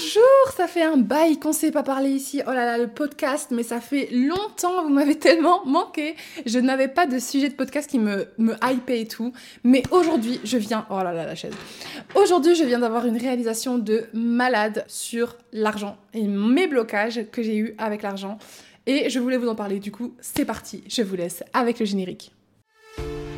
Bonjour, ça fait un bail qu'on sait pas parler ici. Oh là là, le podcast, mais ça fait longtemps, vous m'avez tellement manqué. Je n'avais pas de sujet de podcast qui me, me hypait et tout. Mais aujourd'hui, je viens. Oh là là, la chaise. Aujourd'hui, je viens d'avoir une réalisation de malade sur l'argent et mes blocages que j'ai eu avec l'argent. Et je voulais vous en parler, du coup, c'est parti. Je vous laisse avec le générique.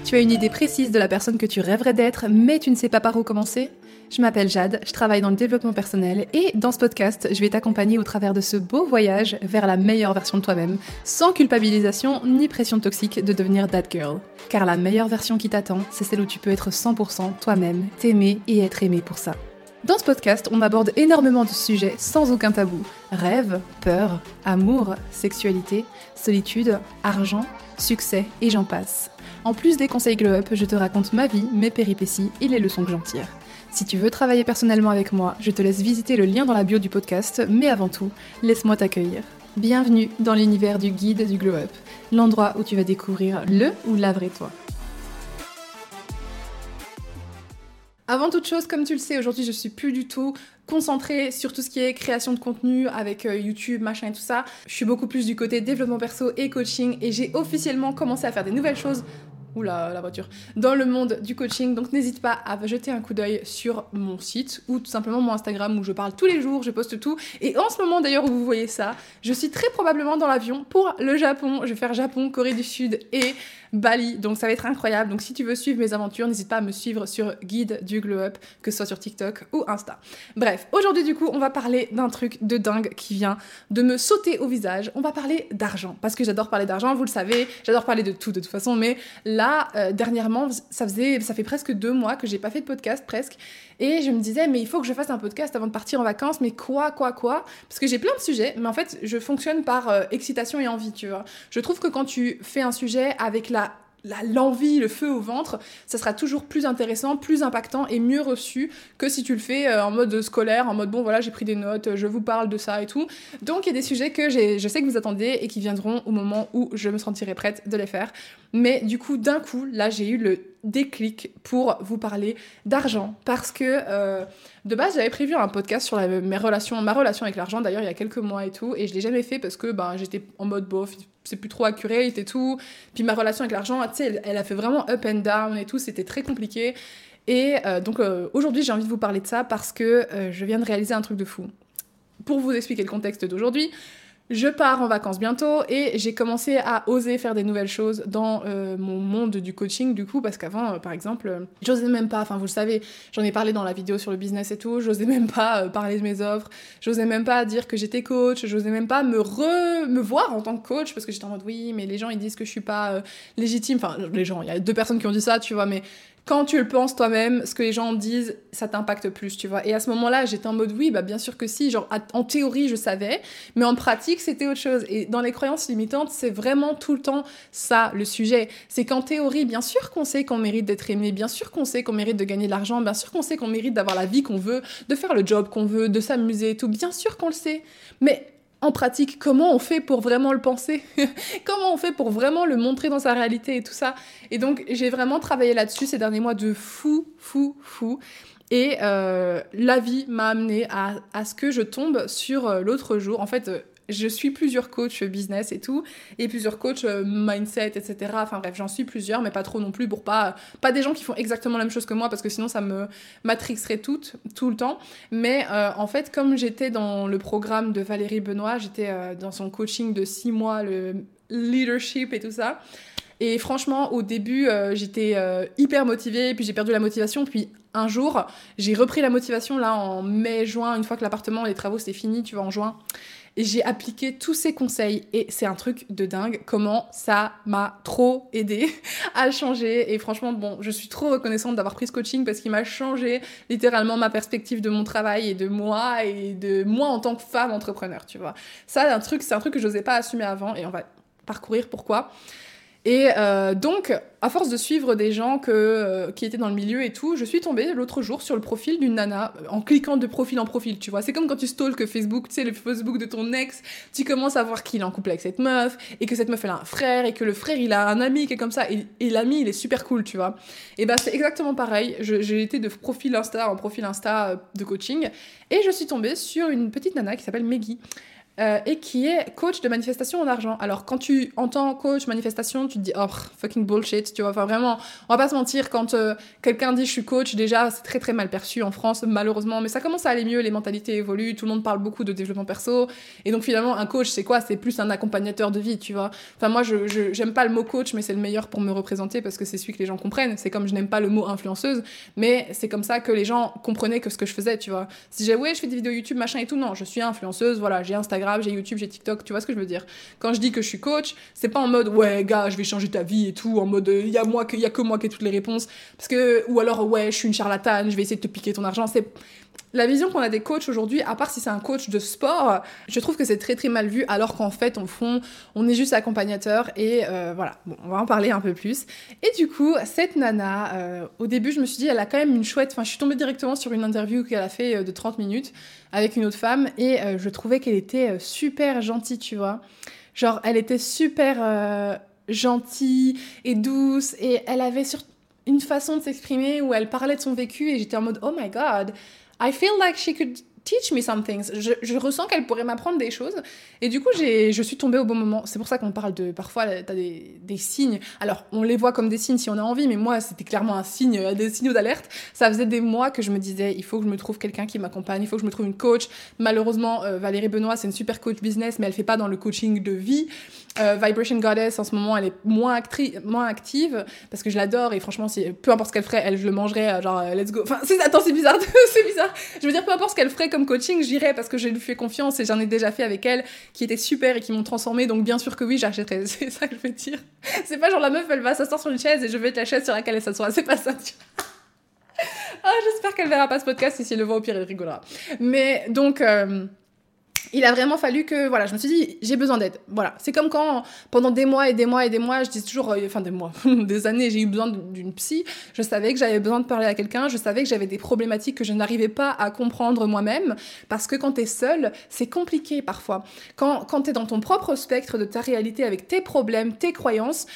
Tu as une idée précise de la personne que tu rêverais d'être, mais tu ne sais pas par où commencer? Je m'appelle Jade, je travaille dans le développement personnel et dans ce podcast, je vais t'accompagner au travers de ce beau voyage vers la meilleure version de toi-même, sans culpabilisation ni pression toxique de devenir that girl. Car la meilleure version qui t'attend, c'est celle où tu peux être 100% toi-même, t'aimer et être aimé pour ça. Dans ce podcast, on aborde énormément de sujets sans aucun tabou. Rêve, peur, amour, sexualité, solitude, argent, succès et j'en passe. En plus des conseils Glow Up, je te raconte ma vie, mes péripéties et les leçons que j'en tire. Si tu veux travailler personnellement avec moi, je te laisse visiter le lien dans la bio du podcast, mais avant tout, laisse-moi t'accueillir. Bienvenue dans l'univers du guide du Glow Up, l'endroit où tu vas découvrir le ou la vraie toi. Avant toute chose, comme tu le sais, aujourd'hui je suis plus du tout concentrée sur tout ce qui est création de contenu avec euh, YouTube, machin et tout ça. Je suis beaucoup plus du côté développement perso et coaching et j'ai officiellement commencé à faire des nouvelles choses Oula, la voiture, dans le monde du coaching. Donc n'hésite pas à jeter un coup d'œil sur mon site ou tout simplement mon Instagram où je parle tous les jours, je poste tout. Et en ce moment d'ailleurs où vous voyez ça, je suis très probablement dans l'avion pour le Japon. Je vais faire Japon, Corée du Sud et Bali. Donc ça va être incroyable. Donc si tu veux suivre mes aventures, n'hésite pas à me suivre sur Guide du Glow Up, que ce soit sur TikTok ou Insta. Bref, aujourd'hui du coup, on va parler d'un truc de dingue qui vient de me sauter au visage. On va parler d'argent parce que j'adore parler d'argent, vous le savez, j'adore parler de tout de toute façon, mais là, euh, dernièrement, ça faisait, ça fait presque deux mois que j'ai pas fait de podcast presque, et je me disais mais il faut que je fasse un podcast avant de partir en vacances, mais quoi, quoi, quoi? Parce que j'ai plein de sujets, mais en fait, je fonctionne par euh, excitation et envie, tu vois. Je trouve que quand tu fais un sujet avec la l'envie, le feu au ventre, ça sera toujours plus intéressant, plus impactant et mieux reçu que si tu le fais euh, en mode scolaire, en mode bon voilà j'ai pris des notes, je vous parle de ça et tout. Donc il y a des sujets que je sais que vous attendez et qui viendront au moment où je me sentirai prête de les faire. Mais du coup d'un coup là j'ai eu le déclic pour vous parler d'argent parce que euh, de base j'avais prévu un podcast sur mes relations, ma relation avec l'argent d'ailleurs il y a quelques mois et tout et je l'ai jamais fait parce que ben, j'étais en mode bof, c'est plus trop accurate et tout. Puis ma relation avec l'argent, elle, a fait vraiment up and down et tout, c'était très compliqué. Et euh, donc euh, aujourd'hui j'ai envie de vous parler de ça parce que je viens de réaliser un truc de fou. Pour vous expliquer le contexte d'aujourd'hui, je pars en vacances bientôt et j'ai commencé à oser faire des nouvelles choses dans euh, mon monde du coaching du coup parce qu'avant euh, par exemple euh, j'osais même pas enfin vous le savez j'en ai parlé dans la vidéo sur le business et tout j'osais même pas parler de mes offres j'osais même pas dire que j'étais coach j'osais même pas me re me voir en tant que coach parce que j'étais en mode oui mais les gens ils disent que je suis pas légitime enfin les gens il y a deux personnes qui ont dit ça tu vois mais quand tu le penses toi-même, ce que les gens disent, ça t'impacte plus, tu vois. Et à ce moment-là, j'étais en mode oui, bah bien sûr que si, genre en théorie, je savais, mais en pratique, c'était autre chose. Et dans les croyances limitantes, c'est vraiment tout le temps ça le sujet. C'est qu'en théorie, bien sûr qu'on sait qu'on mérite d'être aimé, bien sûr qu'on sait qu'on mérite de gagner de l'argent, bien sûr qu'on sait qu'on mérite d'avoir la vie qu'on veut, de faire le job qu'on veut, de s'amuser et tout, bien sûr qu'on le sait. Mais en pratique, comment on fait pour vraiment le penser? Comment on fait pour vraiment le montrer dans sa réalité et tout ça? Et donc, j'ai vraiment travaillé là-dessus ces derniers mois de fou, fou, fou. Et euh, la vie m'a amené à, ce que je tombe sur euh, l'autre jour. En fait, euh, je suis plusieurs coachs business et tout, et plusieurs coachs euh, mindset, etc. Enfin bref, j'en suis plusieurs, mais pas trop non plus pour pas, pas des gens qui font exactement la même chose que moi, parce que sinon ça me matrixerait tout, tout le temps. Mais euh, en fait, comme j'étais dans le programme de Valérie Benoît, j'étais euh, dans son coaching de six mois, le leadership et tout ça. Et franchement, au début, j'étais hyper motivée, puis j'ai perdu la motivation. Puis un jour, j'ai repris la motivation là en mai, juin, une fois que l'appartement, les travaux, c'était fini, tu vois, en juin. Et j'ai appliqué tous ces conseils et c'est un truc de dingue comment ça m'a trop aidé à changer. Et franchement, bon, je suis trop reconnaissante d'avoir pris ce coaching parce qu'il m'a changé littéralement ma perspective de mon travail et de moi et de moi en tant que femme entrepreneur, tu vois. Ça, un truc, c'est un truc que je n'osais pas assumer avant et on va parcourir pourquoi. Et euh, donc, à force de suivre des gens euh, qui étaient dans le milieu et tout, je suis tombée l'autre jour sur le profil d'une nana euh, en cliquant de profil en profil, tu vois. C'est comme quand tu stalks Facebook, tu sais, le Facebook de ton ex, tu commences à voir qu'il est en couple avec cette meuf et que cette meuf elle a un frère et que le frère il a un ami qui est comme ça et, l'ami il est super cool, tu vois. Et ben c'est exactement pareil. J'ai été de profil Insta en profil Insta de coaching et je suis tombée sur une petite nana qui s'appelle Meggy. Euh, et qui est coach de manifestation en argent. Alors, quand tu entends coach manifestation, tu te dis, oh, fucking bullshit, tu vois. Enfin, vraiment, on va pas se mentir, quand euh, quelqu'un dit je suis coach, déjà, c'est très très mal perçu en France, malheureusement. Mais ça commence à aller mieux, les mentalités évoluent, tout le monde parle beaucoup de développement perso. Et donc, finalement, un coach, c'est quoi? C'est plus un accompagnateur de vie, tu vois. Enfin, moi, je j'aime pas le mot coach, mais c'est le meilleur pour me représenter parce que c'est celui que les gens comprennent. C'est comme je n'aime pas le mot influenceuse, mais c'est comme ça que les gens comprenaient que ce que je faisais, tu vois. Si j'ai, ouais, je fais des vidéos YouTube, machin et tout, non, je suis influenceuse, voilà, j'ai Instagram j'ai YouTube, j'ai TikTok, tu vois ce que je veux dire. Quand je dis que je suis coach, c'est pas en mode ouais gars, je vais changer ta vie et tout, en mode il y a moi que y a que moi qui ai toutes les réponses parce que ou alors ouais, je suis une charlatane, je vais essayer de te piquer ton argent, c'est la vision qu'on a des coachs aujourd'hui, à part si c'est un coach de sport, je trouve que c'est très très mal vu, alors qu'en fait, au fond, on est juste accompagnateur et euh, voilà. Bon, on va en parler un peu plus. Et du coup, cette nana, euh, au début, je me suis dit, elle a quand même une chouette. Enfin, je suis tombée directement sur une interview qu'elle a fait euh, de 30 minutes avec une autre femme et je trouvais qu'elle était super gentille, tu vois. Genre, elle était super gentille et douce et elle avait une façon de s'exprimer où elle parlait de son vécu et j'étais en mode, oh my god I feel like she could teach me some things. Je, ressens qu'elle pourrait m'apprendre des choses. Et du coup, je suis tombée au bon moment. C'est pour ça qu'on parle de. Parfois, tu as des, des, signes. Alors, on les voit comme des signes si on a envie, mais moi, c'était clairement un signe, euh, des signaux d'alerte. Ça faisait des mois que je me disais, il faut que je me trouve quelqu'un qui m'accompagne, il faut que je me trouve une coach. Malheureusement, euh, Valérie Benoît, c'est une super coach business, mais elle fait pas dans le coaching de vie. Euh, Vibration Goddess, en ce moment, elle est moins, moins active parce que je l'adore et franchement, si, peu importe ce qu'elle ferait, elle, je le mangerais, genre, let's go. Enfin, attends, c'est bizarre, c'est bizarre. Je veux dire, peu importe ce qu'elle ferait comme coaching, j'irais parce que j'ai lui fait confiance et j'en ai déjà fait avec elle qui étaient super et qui m'ont transformé. Donc, bien sûr que oui, j'achèterais. C'est ça que je veux dire. C'est pas genre la meuf, elle va s'asseoir sur une chaise et je vais être la chaise sur laquelle elle s'assoit. C'est pas ça, tu Ah, j'espère qu'elle verra pas ce podcast et si elle le voit au pire, elle rigolera. Mais donc. Euh, il a vraiment fallu que, voilà, je me suis dit, j'ai besoin d'aide. Voilà. C'est comme quand, pendant des mois et des mois et des mois, je dis toujours, euh, enfin des mois, des années, j'ai eu besoin d'une psy. Je savais que j'avais besoin de parler à quelqu'un. Je savais que j'avais des problématiques que je n'arrivais pas à comprendre moi-même. Parce que quand t'es seul, c'est compliqué parfois. Quand, quand t'es dans ton propre spectre de ta réalité avec tes problèmes, tes croyances,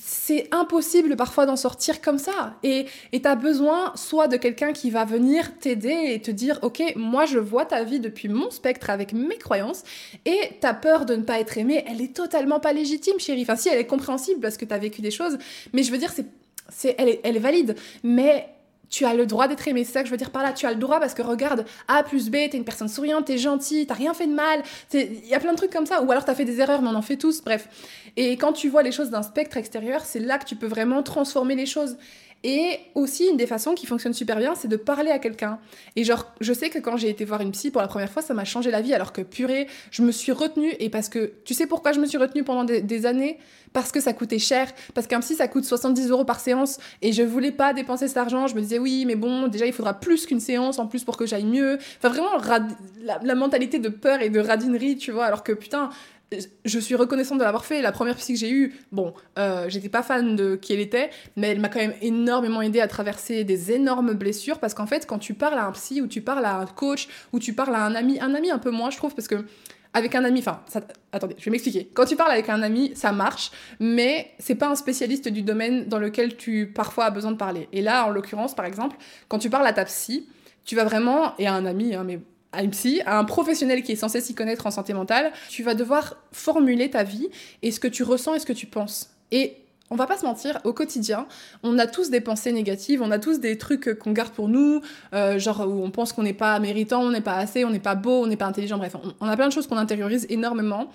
c'est impossible parfois d'en sortir comme ça. Et tu as besoin soit de quelqu'un qui va venir t'aider et te dire, ok, moi je vois ta vie depuis mon spectre avec mes croyances, et ta peur de ne pas être aimé, elle est totalement pas légitime, chérie. Enfin, si, elle est compréhensible parce que tu as vécu des choses, mais je veux dire, c'est, c'est, elle, est, elle est valide. Mais tu as le droit d'être aimé. C'est ça que je veux dire par là. Tu as le droit parce que regarde, A plus B, t'es une personne souriante, t'es gentille, t'as rien fait de mal. Il y a plein de trucs comme ça. Ou alors t'as fait des erreurs, mais on en fait tous. Bref. Et quand tu vois les choses d'un spectre extérieur, c'est là que tu peux vraiment transformer les choses. Et aussi, une des façons qui fonctionne super bien, c'est de parler à quelqu'un. Et genre, je sais que quand j'ai été voir une psy pour la première fois, ça m'a changé la vie, alors que purée, je me suis retenue. Et parce que, tu sais pourquoi je me suis retenue pendant des, années? Parce que ça coûtait cher. Parce qu'un psy, ça coûte 70 euros par séance. Et je voulais pas dépenser cet argent. Je me disais, oui, mais bon, déjà, il faudra plus qu'une séance en plus pour que j'aille mieux. Enfin, vraiment, la, la mentalité de peur et de radinerie, tu vois. Alors que putain, je suis reconnaissante de l'avoir fait. La première psy que j'ai eue, bon, euh, j'étais pas fan de qui elle était, mais elle m'a quand même énormément aidé à traverser des énormes blessures parce qu'en fait, quand tu parles à un psy ou tu parles à un coach ou tu parles à un ami, un ami un peu moins, je trouve, parce que avec un ami, enfin, attendez, je vais m'expliquer. Quand tu parles avec un ami, ça marche, mais c'est pas un spécialiste du domaine dans lequel tu parfois as besoin de parler. Et là, en l'occurrence, par exemple, quand tu parles à ta psy, tu vas vraiment, et à un ami, hein, mais à à un professionnel qui est censé s'y connaître en santé mentale, tu vas devoir formuler ta vie et ce que tu ressens et ce que tu penses. Et on va pas se mentir, au quotidien, on a tous des pensées négatives, on a tous des trucs qu'on garde pour nous, euh, genre où on pense qu'on n'est pas méritant, on n'est pas assez, on n'est pas beau, on n'est pas intelligent, bref, on a plein de choses qu'on intériorise énormément.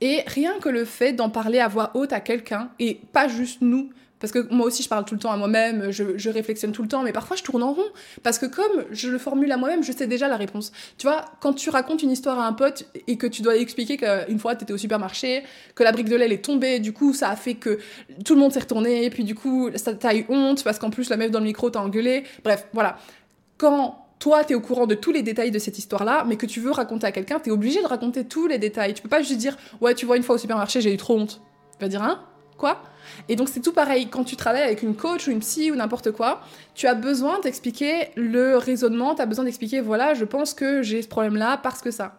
Et rien que le fait d'en parler à voix haute à quelqu'un, et pas juste nous, parce que moi aussi, je parle tout le temps à moi-même, je, réflexionne tout le temps, mais parfois je tourne en rond. Parce que comme je le formule à moi-même, je sais déjà la réponse. Tu vois, quand tu racontes une histoire à un pote et que tu dois expliquer qu'une fois, tu étais au supermarché, que la brique de lait est tombée, du coup, ça a fait que tout le monde s'est retourné, et puis du coup, t'as eu honte, parce qu'en plus, la meuf dans le micro t'a engueulé. Bref, voilà. Quand toi, tu es au courant de tous les détails de cette histoire-là, mais que tu veux raconter à quelqu'un, tu es obligé de raconter tous les détails. Tu peux pas juste dire, ouais, tu vois, une fois au supermarché, j'ai eu trop honte. Tu vas dire, hein? Quoi? Et donc c'est tout pareil, quand tu travailles avec une coach ou une psy ou n'importe quoi, tu as besoin d'expliquer le raisonnement, tu as besoin d'expliquer, voilà, je pense que j'ai ce problème-là parce que ça.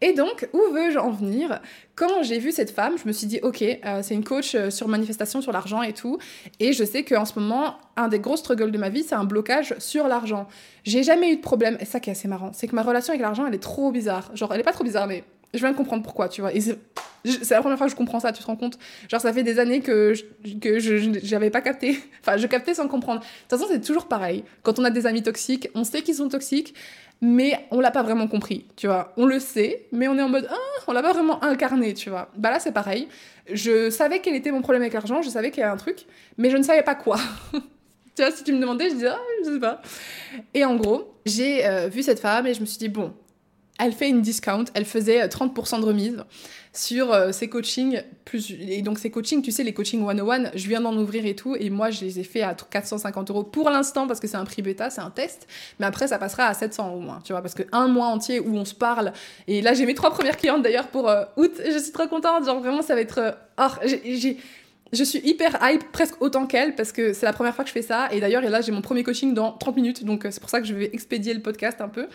Et donc, où veux-je en venir? Quand j'ai vu cette femme, je me suis dit, ok, euh, c'est une coach euh, sur manifestation sur l'argent et tout. Et je sais qu'en ce moment, un des gros struggles de ma vie, c'est un blocage sur l'argent. J'ai jamais eu de problème. Et ça qui est assez marrant, c'est que ma relation avec l'argent, elle est trop bizarre. Genre, elle est pas trop bizarre, mais je viens de comprendre pourquoi, tu vois. C'est la première fois que je comprends ça, tu te rends compte? Genre, ça fait des années que je, que je pas capté. Enfin, je captais sans comprendre. De toute façon, c'est toujours pareil. Quand on a des amis toxiques, on sait qu'ils sont toxiques, mais on l'a pas vraiment compris, tu vois. On le sait, mais on est en mode ah, on l'a pas vraiment incarné, tu vois. Bah là c'est pareil. Je savais quel était mon problème avec l'argent, je savais qu'il y avait un truc, mais je ne savais pas quoi. tu vois, si tu me demandais, je disais ah, je sais pas. Et en gros, j'ai euh, vu cette femme et je me suis dit bon, elle fait une discount, elle faisait 30% de remise sur euh, ses coachings. Plus, et donc, ces coachings, tu sais, les coachings 101, je viens d'en ouvrir et tout. Et moi, je les ai fait à 450 euros pour l'instant parce que c'est un prix bêta, c'est un test. Mais après, ça passera à 700 au moins, tu vois, parce qu'un mois entier où on se parle. Et là, j'ai mes trois premières clientes d'ailleurs pour euh, août. Je suis trop contente. Genre, vraiment, ça va être. Euh, j'ai je suis hyper hype, presque autant qu'elle, parce que c'est la première fois que je fais ça. Et d'ailleurs, là, j'ai mon premier coaching dans 30 minutes, donc c'est pour ça que je vais expédier le podcast un peu.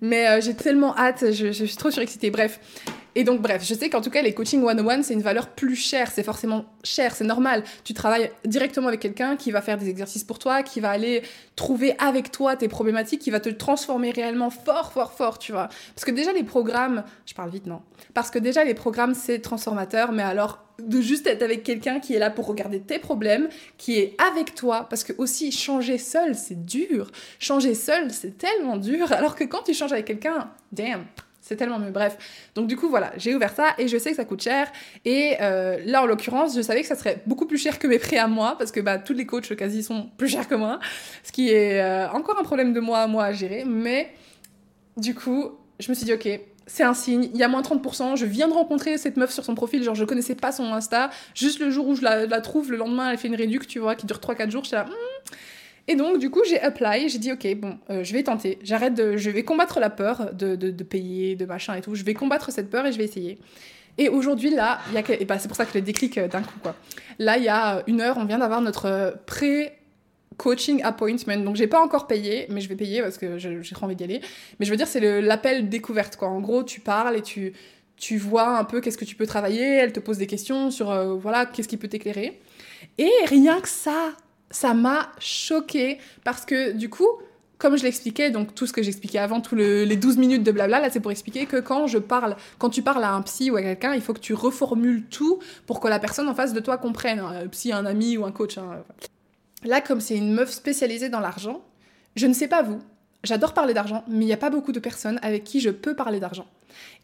Mais j'ai tellement hâte, je, je, suis trop surexcitée. Bref, et donc, bref, je sais qu'en tout cas, les coachings one-on-one, c'est une valeur plus chère. C'est forcément cher, c'est normal. Tu travailles directement avec quelqu'un qui va faire des exercices pour toi, qui va aller trouver avec toi tes problématiques, qui va te transformer réellement fort, fort, fort, tu vois. Parce que déjà, les programmes, je parle vite, non Parce que déjà, les programmes, c'est transformateur, mais alors, de juste être avec quelqu'un qui est là pour regarder tes problèmes, qui est avec toi, parce que aussi changer seul, c'est dur. Changer seul, c'est tellement dur, alors que quand tu changes avec quelqu'un, damn, c'est tellement mieux. Bref. Donc, du coup, voilà, j'ai ouvert ça et je sais que ça coûte cher. Et euh, là, en l'occurrence, je savais que ça serait beaucoup plus cher que mes prêts à moi parce que bah, tous les coachs quasi sont plus chers que moi. Ce qui est euh, encore un problème de moi à moi à gérer. Mais du coup, je me suis dit, ok, c'est un signe, il y a moins 30%, je viens de rencontrer cette meuf sur son profil, genre je connaissais pas son Insta, juste le jour où je la, trouve, le lendemain elle fait une réduc, tu vois, qui dure 3-4 jours, je suis là, hmm, et donc, du coup, j'ai apply, j'ai dit, ok, bon, euh, je vais tenter, j'arrête de. Je vais combattre la peur de, de, payer, de machin et tout, je vais combattre cette peur et je vais essayer. Et aujourd'hui, là, y a. Et bah, c'est pour ça que le déclic euh, d'un coup, quoi. Là, il y a une heure, on vient d'avoir notre pré coaching appointment. Donc j'ai pas encore payé, mais je vais payer parce que j'ai trop envie d'y aller. Mais je veux dire, c'est l'appel découverte quoi. En gros, tu parles et tu tu vois un peu qu'est-ce que tu peux travailler. Elle te pose des questions sur euh, voilà qu'est-ce qui peut t'éclairer. Et rien que ça, ça m'a choqué parce que du coup, comme je l'expliquais, donc tout ce que j'expliquais avant, tous les 12 minutes de blabla, là c'est pour expliquer que quand je parle, quand tu parles à un psy ou à quelqu'un, il faut que tu reformules tout pour que la personne en face de toi comprenne. Un psy, un ami ou un coach. Hein. Là, comme c'est une meuf spécialisée dans l'argent, je ne sais pas vous, j'adore parler d'argent, mais il n'y a pas beaucoup de personnes avec qui je peux parler d'argent.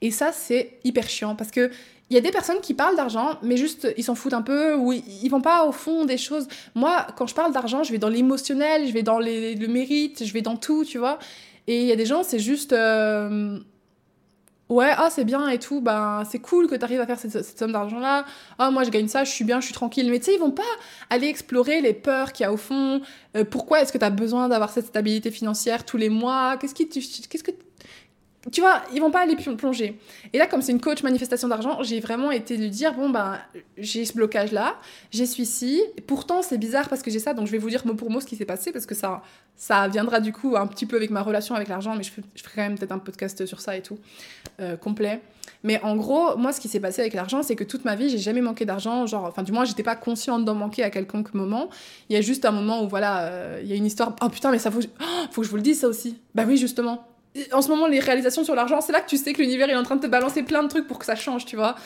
Et ça, c'est hyper chiant parce que il y a des personnes qui parlent d'argent, mais juste ils s'en foutent un peu ou ils, vont pas au fond des choses. Moi, quand je parle d'argent, je vais dans l'émotionnel, je vais dans le mérite, je vais dans tout, tu vois. Et il y a des gens, c'est juste. Euh, ouais, ah, c'est bien et tout, ben, c'est cool que tu arrives à faire cette, somme d'argent-là. Ah, moi, je gagne ça, je suis bien, je suis tranquille. Mais tu sais, ils vont pas aller explorer les peurs qu'il y a au fond. Euh, pourquoi est-ce que tu as besoin d'avoir cette stabilité financière tous les mois? Qu'est-ce qui, qu'est-ce que tu vois, ils vont pas aller plonger. Et là, comme c'est une coach manifestation d'argent, j'ai vraiment été lui dire bon, ben, j'ai ce blocage-là, j'ai celui-ci. Pourtant, c'est bizarre parce que j'ai ça, donc je vais vous dire mot pour mot ce qui s'est passé parce que ça, ça viendra du coup un petit peu avec ma relation avec l'argent, mais je, ferai, quand même peut-être un podcast sur ça et tout, euh, complet. Mais en gros, moi, ce qui s'est passé avec l'argent, c'est que toute ma vie, j'ai jamais manqué d'argent. Genre, enfin, du moins, j'étais pas consciente d'en manquer à quelconque moment. Il y a juste un moment où, voilà, euh, il y a une histoire. Oh putain, mais ça faut, oh, faut que je vous le dise, ça aussi. Bah oui, justement en ce moment, les réalisations sur l'argent, c'est là que tu sais que l'univers est en train de te balancer plein de trucs pour que ça change, tu vois.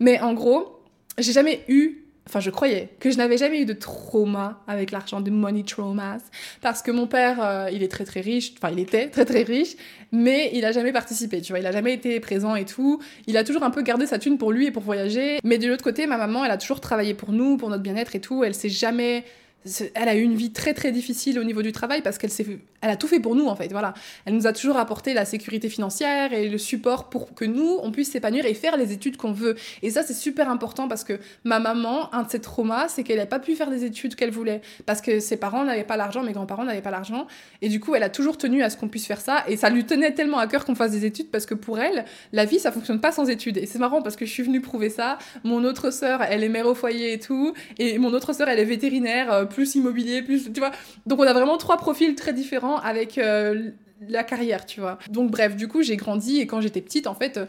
Mais en gros, j'ai jamais eu, enfin, je croyais que je n'avais jamais eu de trauma avec l'argent, de money traumas, parce que mon père, euh, il est très très riche, enfin, il était très très riche, mais il a jamais participé, tu vois, il a jamais été présent et tout. Il a toujours un peu gardé sa thune pour lui et pour voyager. Mais de l'autre côté, ma maman, elle a toujours travaillé pour nous, pour notre bien-être et tout. Elle s'est jamais elle a eu une vie très très difficile au niveau du travail parce qu'elle elle a tout fait pour nous en fait. Voilà, elle nous a toujours apporté la sécurité financière et le support pour que nous on puisse s'épanouir et faire les études qu'on veut. Et ça c'est super important parce que ma maman, un de ses traumas, c'est qu'elle n'a pas pu faire des études qu'elle voulait parce que ses parents n'avaient pas l'argent, mes grands-parents n'avaient pas l'argent et du coup elle a toujours tenu à ce qu'on puisse faire ça et ça lui tenait tellement à cœur qu'on fasse des études parce que pour elle la vie ça fonctionne pas sans études. Et c'est marrant parce que je suis venue prouver ça. Mon autre sœur elle est mère au foyer et tout et mon autre sœur elle est vétérinaire euh, plus immobilier, plus, tu vois. Donc on a vraiment trois profils très différents avec euh, la carrière, tu vois. Donc bref, du coup, j'ai grandi et quand j'étais petite, en fait, euh,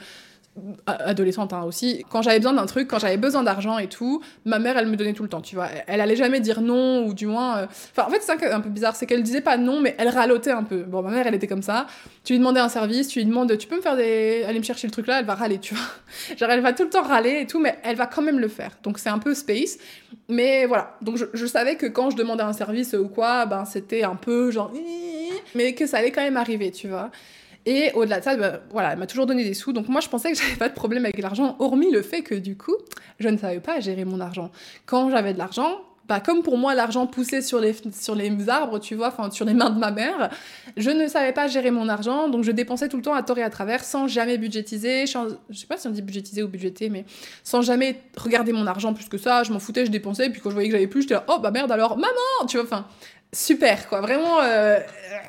adolescente hein, aussi, quand j'avais besoin d'un truc, quand j'avais besoin d'argent et tout, ma mère elle me donnait tout le temps, tu vois. Elle, allait jamais dire non ou du moins. euh, en fait, c'est un, peu bizarre, c'est qu'elle disait pas non, mais elle râlotait un peu. Bon, ma mère elle était comme ça. Tu lui demandais un service, tu lui demandes, tu peux me faire des. aller me chercher le truc là, elle va râler, tu vois. Genre, elle va tout le temps râler et tout, mais elle va quand même le faire. Donc, c'est un peu space. Mais voilà. Donc, je, je savais que quand je demandais un service ou quoi, ben, c'était un peu genre. Mais que ça allait quand même arriver, tu vois. Et au-delà de ça, bah, voilà, elle m'a toujours donné des sous. Donc moi, je pensais que j'avais pas de problème avec l'argent, hormis le fait que du coup, je ne savais pas gérer mon argent. Quand j'avais de l'argent, bah, comme pour moi, l'argent poussait sur les, sur les arbres, tu vois, enfin, sur les mains de ma mère, je ne savais pas gérer mon argent, donc je dépensais tout le temps à tort et à travers, sans jamais budgétiser, sans, je sais pas si on dit budgétiser ou budgéter, mais sans jamais regarder mon argent plus que ça, je m'en foutais, je dépensais, puis quand je voyais que j'avais plus, j'étais là, oh bah merde alors, maman, tu vois, enfin, super, quoi, vraiment, euh,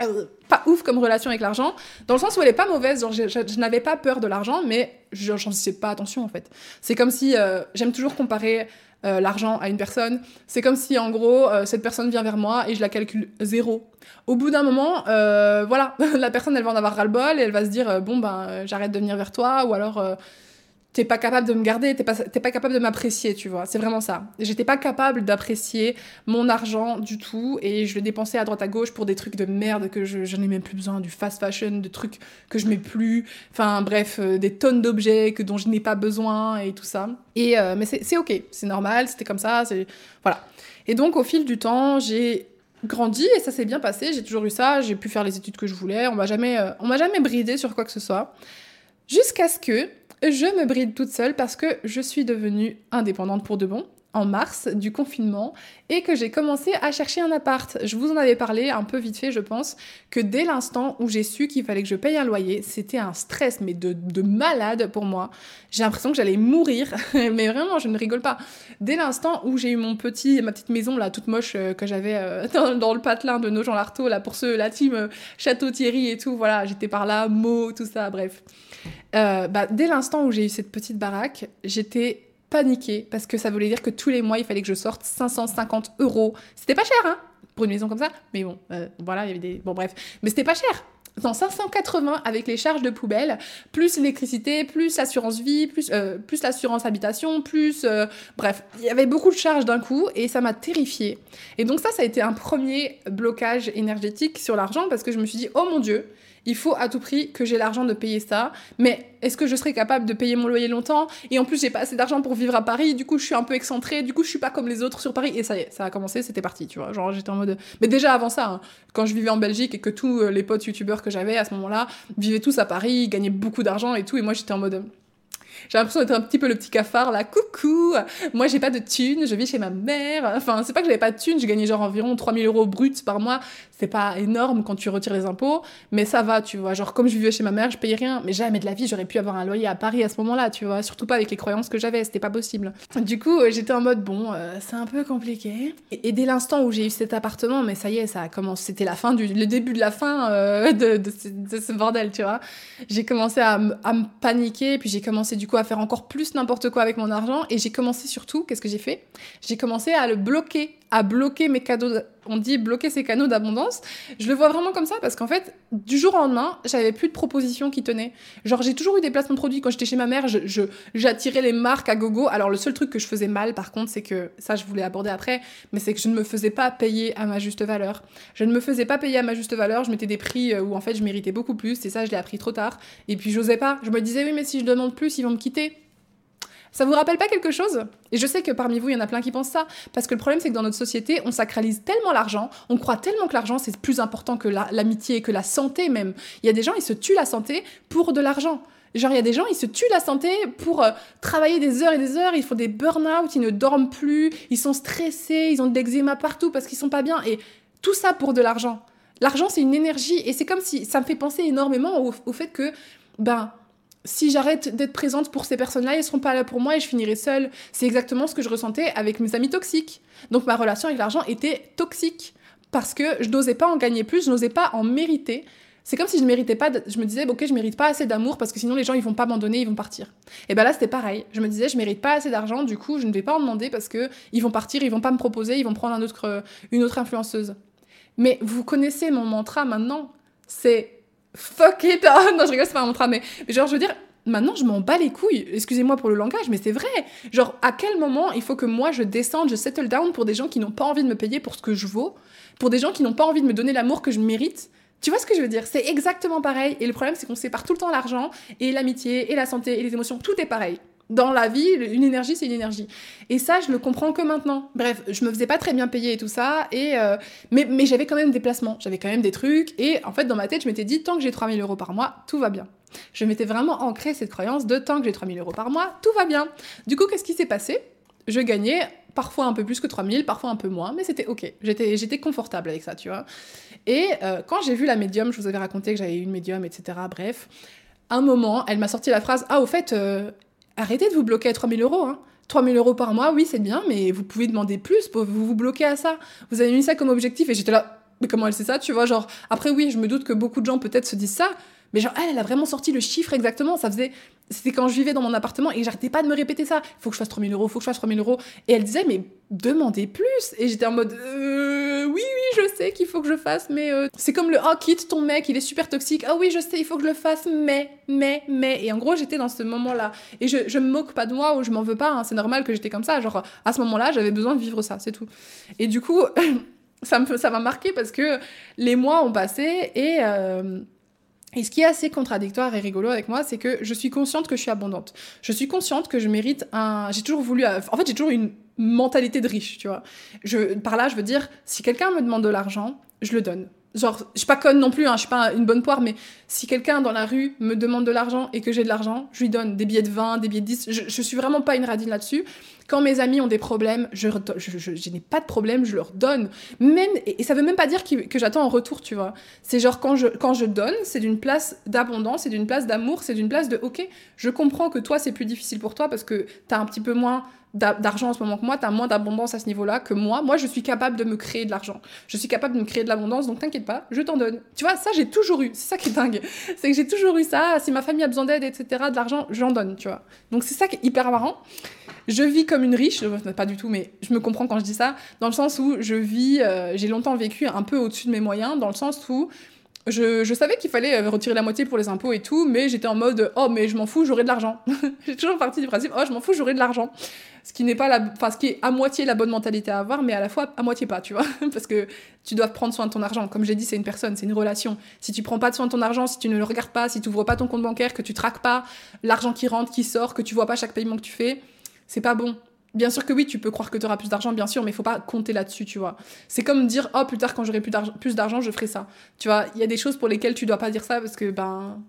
euh, pas ouf comme relation avec l'argent, dans le sens où elle est pas mauvaise, genre, je, n'avais pas peur de l'argent, mais j'en faisais pas attention, en fait. C'est comme si, euh, j'aime toujours comparer l'argent à une personne. C'est comme si, en gros, cette personne vient vers moi et je la calcule zéro. Au bout d'un moment, voilà, la personne, elle va en avoir ras-le-bol et elle va se dire, bon, ben, j'arrête de venir vers toi, ou alors, t'es pas capable de me garder, t'es pas, t'es pas capable de m'apprécier, tu vois. C'est vraiment ça. J'étais pas capable d'apprécier mon argent du tout et je le dépensais à droite à gauche pour des trucs de merde que je, j'en ai même plus besoin, du fast fashion, de trucs que je mets plus, enfin bref, euh, des tonnes d'objets que dont je n'ai pas besoin et tout ça. Et euh, mais c'est, c'est ok, c'est normal, c'était comme ça, c'est voilà. Et donc au fil du temps, j'ai grandi et ça s'est bien passé. J'ai toujours eu ça. J'ai pu faire les études que je voulais. On m'a jamais, euh, on m'a jamais bridé sur quoi que ce soit. Jusqu'à ce que je me bride toute seule parce que je suis devenue indépendante pour de bon en mars du confinement et que j'ai commencé à chercher un appart. Je vous en avais parlé un peu vite fait, je pense, que dès l'instant où j'ai su qu'il fallait que je paye un loyer, c'était un stress, mais de, de malade pour moi. J'ai l'impression que j'allais mourir, mais vraiment, je ne rigole pas. Dès l'instant où j'ai eu mon petit, ma petite maison là, toute moche euh, que j'avais euh, dans, le patelin de Nogent-Lartaud, là, pour ceux, la team euh, Château-Thierry et tout, voilà, j'étais par là, mots, tout ça, bref. Bah, dès l'instant où j'ai eu cette petite baraque, j'étais paniquée parce que ça voulait dire que tous les mois il fallait que je sorte 550 euros. C'était pas cher, hein, pour une maison comme ça, mais bon, euh, voilà, il y avait des. Bon, bref, mais c'était pas cher. Non, 580 avec les charges de poubelle, plus l'électricité, plus l'assurance vie, plus, euh, l'assurance habitation, plus. Euh, bref, il y avait beaucoup de charges d'un coup et ça m'a terrifiée. Et donc, ça, ça a été un premier blocage énergétique sur l'argent parce que je me suis dit, oh mon Dieu, il faut à tout prix que j'ai l'argent de payer ça. Mais est-ce que je serai capable de payer mon loyer longtemps? Et en plus, j'ai pas assez d'argent pour vivre à Paris. Du coup, je suis un peu excentrée. Du coup, je suis pas comme les autres sur Paris. Et ça y est, ça a commencé, c'était parti, tu vois. Genre, j'étais en mode. Mais déjà avant ça, hein, quand je vivais en Belgique et que tous les potes youtubeurs que j'avais à ce moment-là vivaient tous à Paris, gagnaient beaucoup d'argent et tout. Et moi, j'étais en mode. J'ai l'impression d'être un petit peu le petit cafard là, coucou, moi j'ai pas de thunes, je vis chez ma mère. Enfin, c'est pas que j'avais pas de thunes, j'ai gagné genre environ 3000 euros bruts par mois. C'est pas énorme quand tu retires les impôts, mais ça va, tu vois. Genre, comme je vivais chez ma mère, je payais rien, mais jamais de la vie j'aurais pu avoir un loyer à Paris à ce moment-là, tu vois. Surtout pas avec les croyances que j'avais, c'était pas possible. Du coup, j'étais en mode bon, euh, c'est un peu compliqué. Et, dès l'instant où j'ai eu cet appartement, mais ça y est, ça a commencé, c'était la fin du, le début de la fin euh, de, ce, de, ce, bordel, tu vois. J'ai commencé à me paniquer, puis j'ai commencé du coup à faire encore plus n'importe quoi avec mon argent, et j'ai commencé surtout, qu'est-ce que j'ai fait? J'ai commencé à le bloquer à bloquer mes cadeaux, on dit bloquer ses canaux d'abondance. Je le vois vraiment comme ça parce qu'en fait, du jour au lendemain, j'avais plus de propositions qui tenaient. Genre, j'ai toujours eu des placements de produits. Quand j'étais chez ma mère, j'attirais les marques à gogo. Alors, le seul truc que je faisais mal, par contre, c'est que, ça, je voulais aborder après, mais c'est que je ne me faisais pas payer à ma juste valeur. Je ne me faisais pas payer à ma juste valeur. Je mettais des prix où, en fait, je méritais beaucoup plus. Et ça, je l'ai appris trop tard. Et puis, j'osais pas. Je me disais, oui, mais si je demande plus, ils vont me quitter. Ça vous rappelle pas quelque chose? Et je sais que parmi vous, il y en a plein qui pensent ça. Parce que le problème, c'est que dans notre société, on sacralise tellement l'argent, on croit tellement que l'argent, c'est plus important que l'amitié, la, que la santé même. Il y a des gens, ils se tuent la santé pour de l'argent. Genre, il y a des gens, ils se tuent la santé pour euh, travailler des heures et des heures, ils font des burn-out, ils ne dorment plus, ils sont stressés, ils ont de l'eczéma partout parce qu'ils sont pas bien. Et tout ça pour de l'argent. L'argent, c'est une énergie. Et c'est comme si ça me fait penser énormément au, au fait que, ben, si j'arrête d'être présente pour ces personnes-là, elles seront pas là pour moi et je finirai seule. C'est exactement ce que je ressentais avec mes amis toxiques. Donc ma relation avec l'argent était toxique parce que je n'osais pas en gagner plus, je n'osais pas en mériter. C'est comme si je ne méritais pas, je me disais, ok, je mérite pas assez d'amour parce que sinon les gens ils vont pas m'en ils vont partir. Et ben là c'était pareil. Je me disais, je mérite pas assez d'argent, du coup je ne vais pas en demander parce que ils vont partir, ils vont pas me proposer, ils vont prendre autre, une autre influenceuse. Mais vous connaissez mon mantra maintenant, c'est fuck it. non, je rigole, c'est pas un mantra, mais, genre, je veux dire, maintenant, je m'en bats les couilles. Excusez-moi pour le langage, mais c'est vrai. Genre, à quel moment il faut que moi, je descende, je settle down pour des gens qui n'ont pas envie de me payer pour ce que je vaux, pour des gens qui n'ont pas envie de me donner l'amour que je mérite? Tu vois ce que je veux dire? C'est exactement pareil. Et le problème, c'est qu'on sépare tout le temps l'argent et l'amitié et la santé et les émotions. Tout est pareil dans la vie, une énergie, c'est une énergie. Et ça, je le comprends que maintenant. Bref, je me faisais pas très bien payer et tout ça, et euh, mais, j'avais quand même des placements, j'avais quand même des trucs, et en fait, dans ma tête, je m'étais dit, tant que j'ai 3000 euros par mois, tout va bien. Je m'étais vraiment ancré cette croyance de tant que j'ai 3000 euros par mois, tout va bien. Du coup, qu'est-ce qui s'est passé? Je gagnais parfois un peu plus que 3000, parfois un peu moins, mais c'était ok. J'étais, j'étais confortable avec ça, tu vois. Et euh, quand j'ai vu la médium, je vous avais raconté que j'avais eu une médium, etc. Bref, un moment, elle m'a sorti la phrase Ah, au fait, euh, arrêtez de vous bloquer à 3000 euros. Hein. 3000 euros par mois, oui, c'est bien, mais vous pouvez demander plus, pour vous vous bloquer à ça. Vous avez mis ça comme objectif et j'étais là, mais comment elle sait ça, tu vois, genre, après oui, je me doute que beaucoup de gens peut-être se disent ça, mais genre, elle, elle a vraiment sorti le chiffre exactement. Ça faisait. C'était quand je vivais dans mon appartement et j'arrêtais pas de me répéter ça. Faut que je fasse 3000 euros, faut que je fasse 3000 euros. Et elle disait, mais demandez plus. Et j'étais en mode, euh, oui, oui, je sais qu'il faut que je fasse, mais euh, c'est comme le, oh, quitte ton mec, il est super toxique. Ah oui, je sais, il faut que je le fasse, mais, mais, mais. Et en gros, j'étais dans ce moment-là. Et je, je me moque pas de moi ou je m'en veux pas. Hein. C'est normal que j'étais comme ça. Genre, à ce moment-là, j'avais besoin de vivre ça, c'est tout. Et du coup, ça m'a ça marqué parce que les mois ont passé et. Euh, et ce qui est assez contradictoire et rigolo avec moi, c'est que je suis consciente que je suis abondante. Je suis consciente que je mérite un. J'ai toujours voulu. En fait, j'ai toujours une mentalité de riche, tu vois. Je... Par là, je veux dire, si quelqu'un me demande de l'argent, je le donne. Genre, je suis pas conne non plus, hein, je suis pas une bonne poire, mais si quelqu'un dans la rue me demande de l'argent et que j'ai de l'argent, je lui donne des billets de 20, des billets de 10. Je, je suis vraiment pas une radine là-dessus. Quand mes amis ont des problèmes, je, je, n'ai pas de problème, je leur donne. Même, et, ça veut même pas dire que, j'attends en retour, tu vois. C'est genre quand je, quand je donne, c'est d'une place d'abondance, c'est d'une place d'amour, c'est d'une place de ok, je comprends que toi c'est plus difficile pour toi parce que tu as un petit peu moins d'argent en ce moment que moi, tu as moins d'abondance à ce niveau-là que moi. Moi, je suis capable de me créer de l'argent. Je suis capable de me créer de l'abondance, donc t'inquiète pas, je t'en donne. Tu vois, ça, j'ai toujours eu. C'est ça qui est dingue. C'est que j'ai toujours eu ça. Si ma famille a besoin d'aide, etc., de l'argent, j'en donne, tu vois. Donc c'est ça qui est hyper marrant. Je vis comme une riche, pas du tout, mais je me comprends quand je dis ça, dans le sens où je vis, euh, j'ai longtemps vécu un peu au-dessus de mes moyens, dans le sens où je, je savais qu'il fallait euh, retirer la moitié pour les impôts et tout, mais j'étais en mode oh mais je m'en fous, j'aurai de l'argent. j'ai toujours parti du principe oh je m'en fous, j'aurai de l'argent. Ce qui n'est pas la, enfin ce qui est à moitié la bonne mentalité à avoir, mais à la fois à moitié pas, tu vois, parce que tu dois prendre soin de ton argent. Comme j'ai dit, c'est une personne, c'est une relation. Si tu prends pas de soin de ton argent, si tu ne le regardes pas, si tu ouvres pas ton compte bancaire, que tu traques pas l'argent qui rentre, qui sort, que tu vois pas chaque paiement que tu fais, c'est pas bon. Bien sûr que oui, tu peux croire que tu auras plus d'argent, bien sûr, mais faut pas compter là-dessus, tu vois. C'est comme dire, oh, plus tard, quand j'aurai plus d'argent, je ferai ça. Tu vois, il y a des choses pour lesquelles tu dois pas dire ça parce que, ben,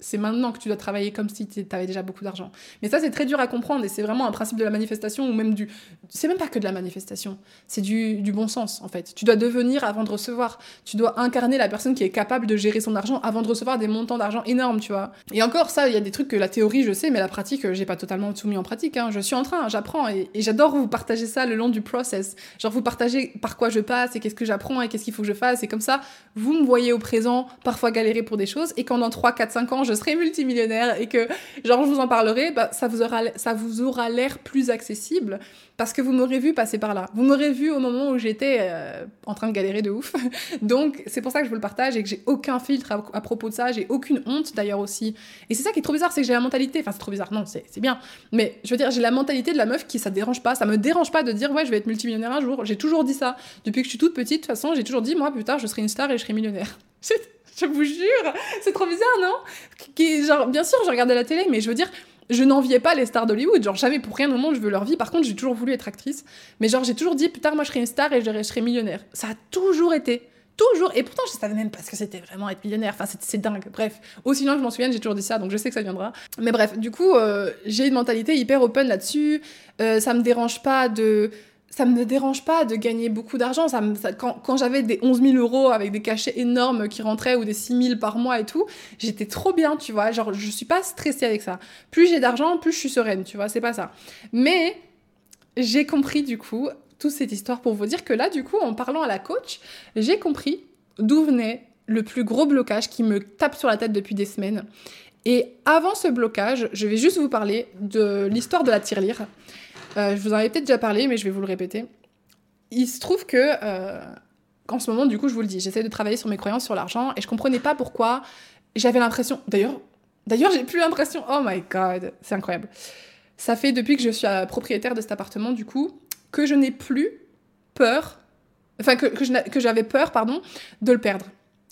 c'est maintenant que tu dois travailler comme si tu avais déjà beaucoup d'argent. Mais ça, c'est très dur à comprendre et c'est vraiment un principe de la manifestation ou même du. C'est même pas que de la manifestation, c'est du, bon sens en fait. Tu dois devenir avant de recevoir. Tu dois incarner la personne qui est capable de gérer son argent avant de recevoir des montants d'argent énormes, tu vois. Et encore, ça, il y a des trucs que la théorie, je sais, mais la pratique, j'ai pas totalement tout mis en pratique. Hein. Je suis en train, j'apprends et, et j'adore vous partager ça le long du process. Genre, vous partager par quoi je passe et qu'est-ce que j'apprends et qu'est-ce qu'il faut que je fasse. Et comme ça, vous me voyez au présent, parfois galérer pour des choses et quand dans 3, 4, 5 ans, je serai multimillionnaire et que, genre, je vous en parlerai, bah, ça vous aura, ça vous aura l'air plus accessible parce que vous m'aurez vu passer par là. Vous m'aurez vu au moment où j'étais euh, en train de galérer de ouf. Donc, c'est pour ça que je vous le partage et que j'ai aucun filtre à, propos de ça. J'ai aucune honte d'ailleurs aussi. Et c'est ça qui est trop bizarre, c'est que j'ai la mentalité. Enfin, c'est trop bizarre, non, c'est bien. Mais je veux dire, j'ai la mentalité de la meuf qui ça dérange pas. Ça me dérange pas de dire, ouais, je vais être multimillionnaire un jour. J'ai toujours dit ça. Depuis que je suis toute petite, de toute façon, j'ai toujours dit, moi, plus tard, je serai une star et je serai millionnaire. Je vous jure, c'est trop bizarre, non? Genre, Bien sûr, je regardais la télé, mais je veux dire, je n'enviais pas les stars d'Hollywood. Genre, jamais pour rien au monde je veux leur vie. Par contre, j'ai toujours voulu être actrice. Mais genre, j'ai toujours dit, plus tard, moi, je serai une star et je serai millionnaire. Ça a toujours été. toujours. Et pourtant, je savais même pas ce que c'était vraiment être millionnaire. Enfin, c'est dingue. Bref, aussi loin que je m'en souvienne, j'ai toujours dit ça, donc je sais que ça viendra. Mais bref, du coup, euh, j'ai une mentalité hyper open là-dessus. Euh, ça me dérange pas de ça me dérange pas de gagner beaucoup d'argent. Ça, quand, quand j'avais des 11 000 euros avec des cachets énormes qui rentraient ou des 6 000 par mois et tout, j'étais trop bien, tu vois. Genre, je suis pas stressée avec ça. Plus j'ai d'argent, plus je suis sereine, tu vois. C'est pas ça. Mais j'ai compris du coup toute cette histoire pour vous dire que là, du coup, en parlant à la coach, j'ai compris d'où venait le plus gros blocage qui me tape sur la tête depuis des semaines. Et avant ce blocage, je vais juste vous parler de l'histoire de la tirelire. Euh, je vous en avais peut-être déjà parlé, mais je vais vous le répéter. Il se trouve que, euh, qu'en ce moment, du coup, je vous le dis, j'essaie de travailler sur mes croyances sur l'argent et je comprenais pas pourquoi j'avais l'impression. D'ailleurs, d'ailleurs, j'ai plus l'impression. Oh my god, c'est incroyable. Ça fait depuis que je suis propriétaire de cet appartement, du coup, que je n'ai plus peur, enfin que, que j'avais peur, pardon, de le perdre.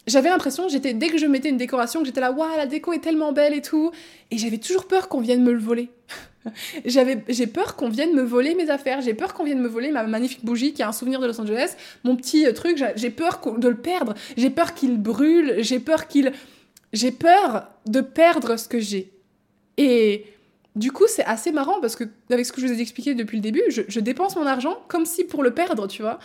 J'avais l'impression, j'étais dès que je mettais une décoration, que j'étais là, waouh, la déco est tellement belle et tout, et j'avais toujours peur qu'on vienne me le voler. j'avais, j'ai peur qu'on vienne me voler mes affaires, j'ai peur qu'on vienne me voler ma magnifique bougie qui a un souvenir de Los Angeles, mon petit euh, truc, j'ai peur de le perdre, j'ai peur qu'il brûle, j'ai peur qu'il, j'ai peur de perdre ce que j'ai. Et du coup, c'est assez marrant parce que, avec ce que je vous ai expliqué depuis le début, je, dépense mon argent comme si pour le perdre, tu vois.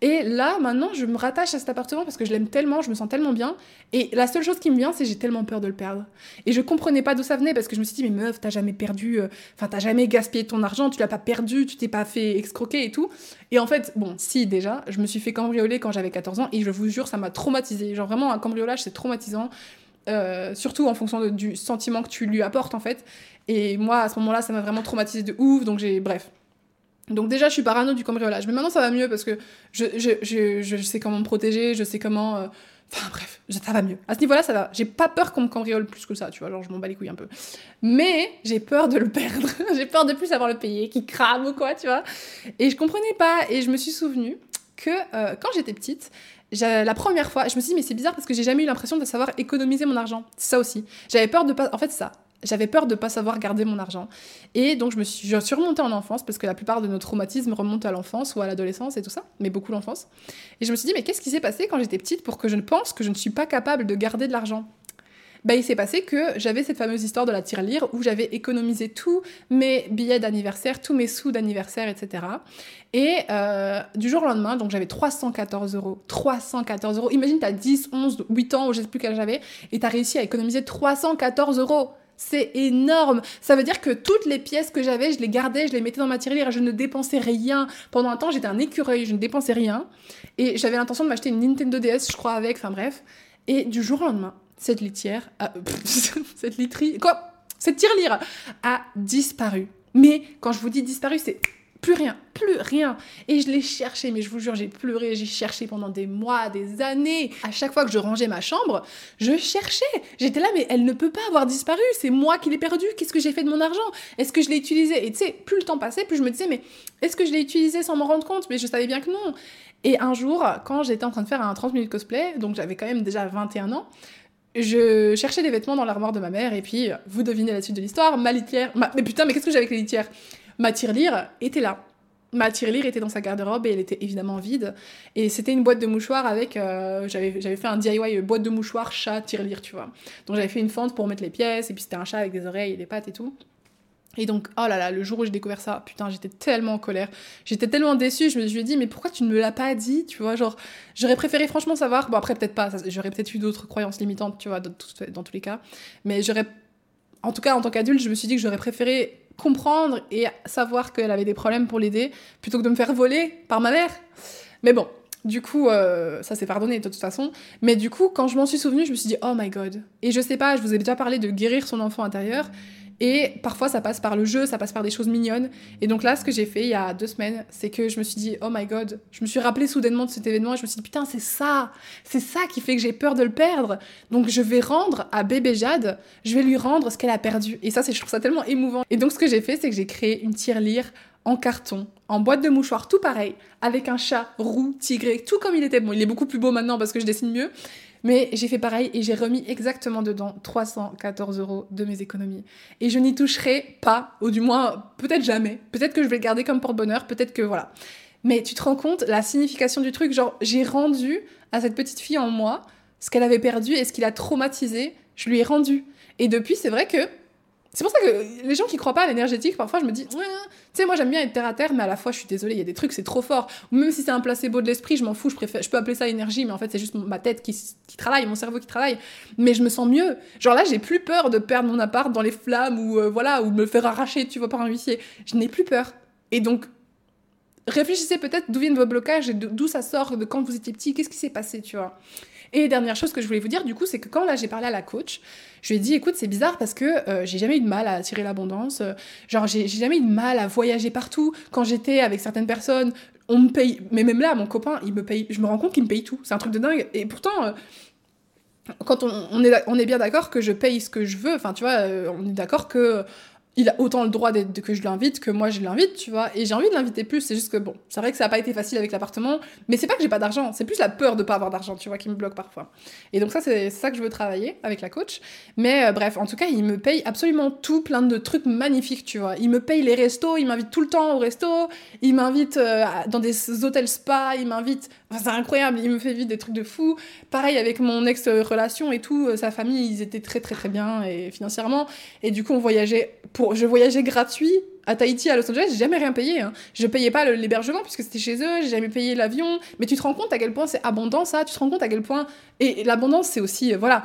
Et là, maintenant, je me rattache à cet appartement parce que je l'aime tellement, je me sens tellement bien. Et la seule chose qui me vient, c'est j'ai tellement peur de le perdre. Et je comprenais pas d'où ça venait parce que je me suis dit, mais meuf, t'as jamais perdu, euh, enfin, t'as jamais gaspillé ton argent, tu l'as pas perdu, tu t'es pas fait excroquer et tout. Et en fait, bon, si, déjà, je me suis fait cambrioler quand j'avais 14 ans et je vous jure, ça m'a traumatisé. Genre, vraiment, un cambriolage, c'est traumatisant. Euh, surtout en fonction du sentiment que tu lui apportes en fait. Et moi, à ce moment-là, ça m'a vraiment traumatisé de ouf, donc j'ai. Bref. Donc déjà, je suis parano du cambriolage. Mais maintenant, ça va mieux parce que je, je, je, je sais comment me protéger, je sais comment... Euh, enfin bref, ça va mieux. À ce niveau-là, ça va. J'ai pas peur qu'on me cambriole plus que ça, tu vois. Genre, je m'en bats les couilles un peu. Mais j'ai peur de le perdre. j'ai peur de plus avoir le payer, qui crame ou quoi, tu vois. Et je comprenais pas. Et je me suis souvenu que euh, quand j'étais petite, la première fois, je me suis dit, mais c'est bizarre parce que j'ai jamais eu l'impression de savoir économiser mon argent. C'est ça aussi. J'avais peur de pas. En fait, ça j'avais peur de ne pas savoir garder mon argent. Et donc, je me suis, je suis remontée en enfance, parce que la plupart de nos traumatismes remontent à l'enfance ou à l'adolescence et tout ça, mais beaucoup l'enfance. Et je me suis dit, mais qu'est-ce qui s'est passé quand j'étais petite pour que je ne pense que je ne suis pas capable de garder de l'argent? Bah, il s'est passé que j'avais cette fameuse histoire de la tirelire où j'avais économisé tous mes billets d'anniversaire, tous mes sous d'anniversaire, etc. Et euh, du jour au lendemain, donc j'avais 314 euros. 314 euros. Imagine, t'as 10, 11, 8 ans, ou je sais plus quel j'avais, et t'as réussi à économiser 314 euros. C'est énorme. Ça veut dire que toutes les pièces que j'avais, je les gardais, je les mettais dans ma tirelire je ne dépensais rien. Pendant un temps, j'étais un écureuil, je ne dépensais rien. Et j'avais l'intention de m'acheter une Nintendo DS, je crois, avec, enfin bref. Et du jour au lendemain, cette litière, a... cette literie, quoi? Cette tirelire a disparu. Mais quand je vous dis disparu, c'est plus rien, plus rien. Et je l'ai cherché, mais je vous jure, j'ai pleuré, j'ai cherché pendant des mois, des années. À chaque fois que je rangeais ma chambre, je cherchais. J'étais là, mais elle ne peut pas avoir disparu, c'est moi qui l'ai perdue. Qu'est-ce que j'ai fait de mon argent? Est-ce que je l'ai utilisé? Et tu sais, plus le temps passait, plus je me disais, mais est-ce que je l'ai utilisé sans m'en rendre compte? Mais je savais bien que non. Et un jour, quand j'étais en train de faire un 30 minutes cosplay, donc j'avais quand même déjà 21 ans, je cherchais des vêtements dans l'armoire de ma mère, et puis, vous devinez la suite de l'histoire, ma litière... Mais putain, mais qu'est-ce que j'ai avec les litières? Ma tirelire était là. Ma tirelire était dans sa garde-robe et elle était évidemment vide. Et c'était une boîte de mouchoirs avec. Euh, j'avais, fait un DIY boîte de mouchoirs chat tirelire, tu vois. Donc j'avais fait une fente pour mettre les pièces, et puis c'était un chat avec des oreilles et des pattes et tout. Et donc, oh là là, le jour où j'ai découvert ça, putain, j'étais tellement en colère. J'étais tellement déçue, je me suis dit, mais pourquoi tu ne me l'as pas dit, tu vois, genre, j'aurais préféré franchement savoir, bon après peut-être pas, j'aurais peut-être eu d'autres croyances limitantes, tu vois, dans tous les cas, mais j'aurais, en tout cas en tant qu'adulte, je me suis dit que j'aurais préféré comprendre et savoir qu'elle avait des problèmes pour l'aider, plutôt que de me faire voler par ma mère. Mais bon, du coup, euh, ça s'est pardonné de toute façon. Mais du coup, quand je m'en suis souvenue, je me suis dit, oh my god. Et je sais pas, je vous ai déjà parlé de guérir son enfant intérieur. Et parfois, ça passe par le jeu, ça passe par des choses mignonnes. Et donc là, ce que j'ai fait il y a deux semaines, c'est que je me suis dit, oh my god, je me suis rappelé soudainement de cet événement et je me suis dit, putain, c'est ça, c'est ça qui fait que j'ai peur de le perdre. Donc je vais rendre à bébé Jade, je vais lui rendre ce qu'elle a perdu. Et ça, c'est, je trouve ça tellement émouvant. Et donc ce que j'ai fait, c'est que j'ai créé une tirelire en carton, en boîte de mouchoirs, tout pareil, avec un chat roux, tigré, tout comme il était. Bon, il est beaucoup plus beau maintenant parce que je dessine mieux, mais j'ai fait pareil et j'ai remis exactement dedans 314 euros de mes économies. Et je n'y toucherai pas, ou du moins peut-être jamais. Peut-être que je vais le garder comme porte-bonheur, peut-être que voilà. Mais tu te rends compte la signification du truc Genre, j'ai rendu à cette petite fille en moi ce qu'elle avait perdu et ce qui l'a traumatisé, je lui ai rendu. Et depuis, c'est vrai que c'est pour ça que les gens qui croient pas à l'énergétique, parfois je me dis, tu sais, moi j'aime bien être terre à terre, mais à la fois je suis désolée, il y a des trucs, c'est trop fort. Ou même si c'est un placebo de l'esprit, je m'en fous, je, préfère, je peux appeler ça énergie, mais en fait c'est juste ma tête qui, travaille, mon cerveau qui travaille. Mais je me sens mieux. Genre là, j'ai plus peur de perdre mon appart dans les flammes ou euh, voilà, ou me faire arracher, tu vois, par un huissier. Je n'ai plus peur. Et donc, réfléchissez peut-être d'où viennent vos blocages et d'où ça sort, de quand vous étiez petit, qu'est-ce qui s'est passé, tu vois? Et dernière chose que je voulais vous dire, du coup, c'est que quand là j'ai parlé à la coach, je lui ai dit, écoute, c'est bizarre parce que euh, j'ai jamais eu de mal à attirer l'abondance. Euh, genre, j'ai jamais eu de mal à voyager partout. Quand j'étais avec certaines personnes, on me paye. Mais même là, mon copain, il me paye. Je me rends compte qu'il me paye tout. C'est un truc de dingue. Et pourtant. Euh, quand on, est, on est bien d'accord que je paye ce que je veux, enfin tu vois, on est d'accord que il a autant le droit que je l'invite que moi je l'invite, tu vois. Et j'ai envie de l'inviter plus. C'est juste que bon, c'est vrai que ça n'a pas été facile avec l'appartement, mais c'est pas que j'ai pas d'argent, c'est plus la peur de pas avoir d'argent, tu vois, qui me bloque parfois. Et donc ça, c'est ça que je veux travailler avec la coach. Mais euh, bref, en tout cas, il me paye absolument tout, plein de trucs magnifiques, tu vois. Il me paye les restos, il m'invite tout le temps au resto, il m'invite euh, dans des hôtels spa, il m'invite. C'est incroyable, il me fait vivre des trucs de fou. Pareil avec mon ex-relation et tout, euh, sa famille, ils étaient très très très bien et financièrement. Et du coup, on voyageait pour je voyageais gratuit à Tahiti, à Los Angeles, j'ai jamais rien payé. Hein. Je payais pas l'hébergement puisque c'était chez eux, j'ai jamais payé l'avion. Mais tu te rends compte à quel point c'est abondant ça, tu te rends compte à quel point. Et, l'abondance, c'est aussi, euh, voilà,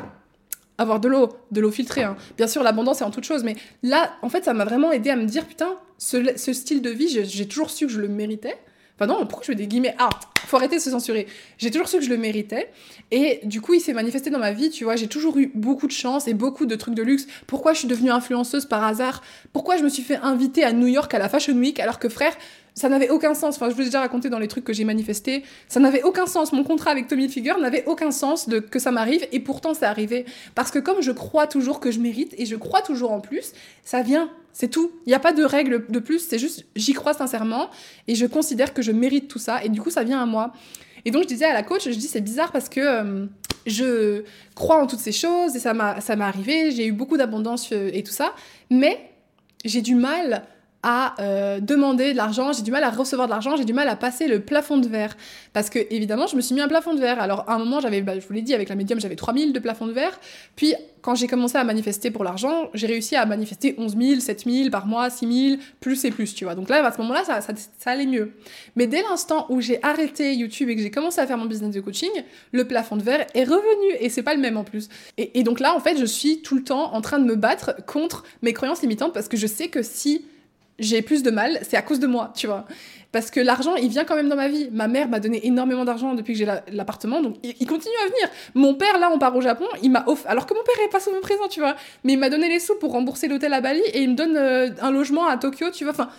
avoir de l'eau, de l'eau filtrée. Hein. Bien sûr, l'abondance, c'est en toute chose. Mais là, en fait, ça m'a vraiment aidé à me dire, putain, ce style de vie, j'ai toujours su que je le méritais. Enfin non, pourquoi je fais des guillemets Ah, faut arrêter de se censurer. J'ai toujours su que je le méritais. Et du coup, il s'est manifesté dans ma vie, tu vois. J'ai toujours eu beaucoup de chance et beaucoup de trucs de luxe. Pourquoi je suis devenue influenceuse par hasard? Pourquoi je me suis fait inviter à New York à la Fashion Week alors que frère, ça n'avait aucun sens. Enfin, je vous ai déjà raconté dans les trucs que j'ai manifestés. Ça n'avait aucun sens. Mon contrat avec Tommy Figure n'avait aucun sens de que ça m'arrive. Et pourtant, c'est arrivé. Parce que comme je crois toujours que je mérite et je crois toujours en plus, ça vient. C'est tout. Il n'y a pas de règle de plus. C'est juste, j'y crois sincèrement et je considère que je mérite tout ça. Et du coup, ça vient à moi. Et donc, je disais à la coach, je dis, c'est bizarre parce que euh, je crois en toutes ces choses et ça m'a arrivé. J'ai eu beaucoup d'abondance euh, et tout ça. Mais j'ai du mal à euh, demander de l'argent, j'ai du mal à recevoir de l'argent, j'ai du mal à passer le plafond de verre. Parce que, évidemment, je me suis mis un plafond de verre. Alors, à un moment, j'avais, bah, je vous l'ai dit, avec la médium, j'avais 3000 de plafond de verre. Puis, quand j'ai commencé à manifester pour l'argent, j'ai réussi à manifester 11 000, 7 000 par mois, 6 000, plus et plus, tu vois. Donc là, à ce moment-là, ça, allait mieux. Mais dès l'instant où j'ai arrêté YouTube et que j'ai commencé à faire mon business de coaching, le plafond de verre est revenu et c'est pas le même en plus. Et donc là, en fait, je suis tout le temps en train de me battre contre mes croyances limitantes parce que je sais que si j'ai plus de mal, c'est à cause de moi, tu vois. Parce que l'argent, il vient quand même dans ma vie. Ma mère m'a donné énormément d'argent depuis que j'ai l'appartement, donc il, continue à venir. Mon père, là, on part au Japon, il m'a offert, alors que mon père est pas souvent présent, tu vois, mais il m'a donné les sous pour rembourser l'hôtel à Bali et il me donne euh, un logement à Tokyo, tu vois. Enfin,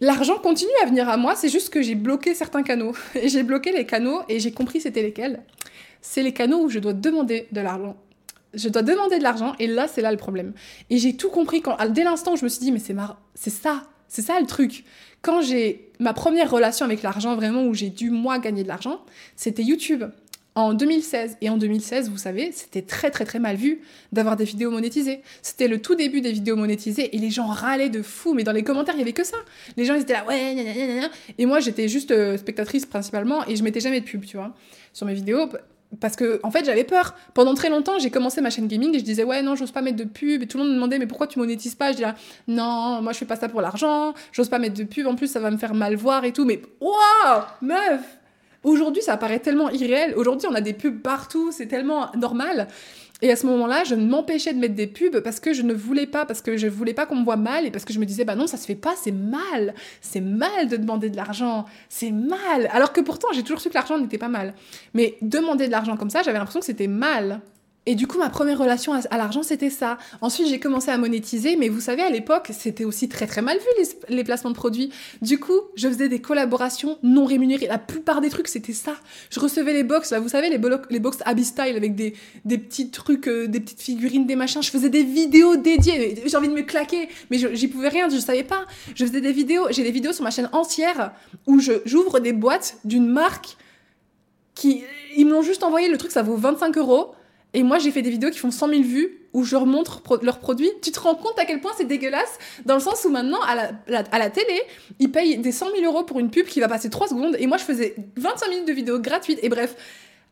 l'argent continue à venir à moi, c'est juste que j'ai bloqué certains canaux. Et j'ai bloqué les canaux et j'ai compris c'était lesquels. C'est les canaux où je dois demander de l'argent je dois demander de l'argent et là c'est là le problème. Et j'ai tout compris quand dès l'instant où je me suis dit mais c'est ça, c'est ça le truc. Quand j'ai ma première relation avec l'argent vraiment où j'ai dû moi gagner de l'argent, c'était YouTube. En 2016 et en 2016, vous savez, c'était très très très mal vu d'avoir des vidéos monétisées. C'était le tout début des vidéos monétisées et les gens râlaient de fou, mais dans les commentaires, il y avait que ça. Les gens ils étaient là ouais gna, gna, gna, et moi j'étais juste euh, spectatrice principalement et je mettais jamais de pub, tu vois, sur mes vidéos parce que en fait j'avais peur. Pendant très longtemps j'ai commencé ma chaîne gaming et je disais ouais non j'ose pas mettre de pub. Et tout le monde me demandait mais pourquoi tu monétises pas? Je disais non moi je fais pas ça pour l'argent, j'ose pas mettre de pub. En plus ça va me faire mal voir et tout. Mais waouh! Meuf! Aujourd'hui ça paraît tellement irréel, aujourd'hui on a des pubs partout, c'est tellement normal et à ce moment-là, je m'empêchais de mettre des pubs parce que je ne voulais pas, parce que je voulais pas qu'on me voit mal et parce que je me disais, bah non, ça se fait pas, c'est mal. C'est mal de demander de l'argent. C'est mal. Alors que pourtant, j'ai toujours su que l'argent n'était pas mal. Mais demander de l'argent comme ça, j'avais l'impression que c'était mal. Et du coup, ma première relation à, l'argent, c'était ça. Ensuite, j'ai commencé à monétiser, mais vous savez, à l'époque, c'était aussi très très mal vu les, placements de produits. Du coup, je faisais des collaborations non rémunérées. La plupart des trucs, c'était ça. Je recevais les box, là, vous savez, les, les box Abbey Style avec des, des petits trucs, euh, des petites figurines, des machins. Je faisais des vidéos dédiées. J'ai envie de me claquer, mais j'y pouvais rien, je savais pas. Je faisais des vidéos, j'ai des vidéos sur ma chaîne entière où j'ouvre des boîtes d'une marque qui. Ils m'ont juste envoyé le truc, ça vaut 25 euros Et moi, j'ai fait des vidéos qui font 100 000 vues où je remontre leurs produits. Tu te rends compte à quel point c'est dégueulasse dans le sens où maintenant, à la, télé, ils payent des 100 000 euros pour une pub qui va passer 3 secondes. Et moi, je faisais 25 minutes de vidéos gratuites. Et bref,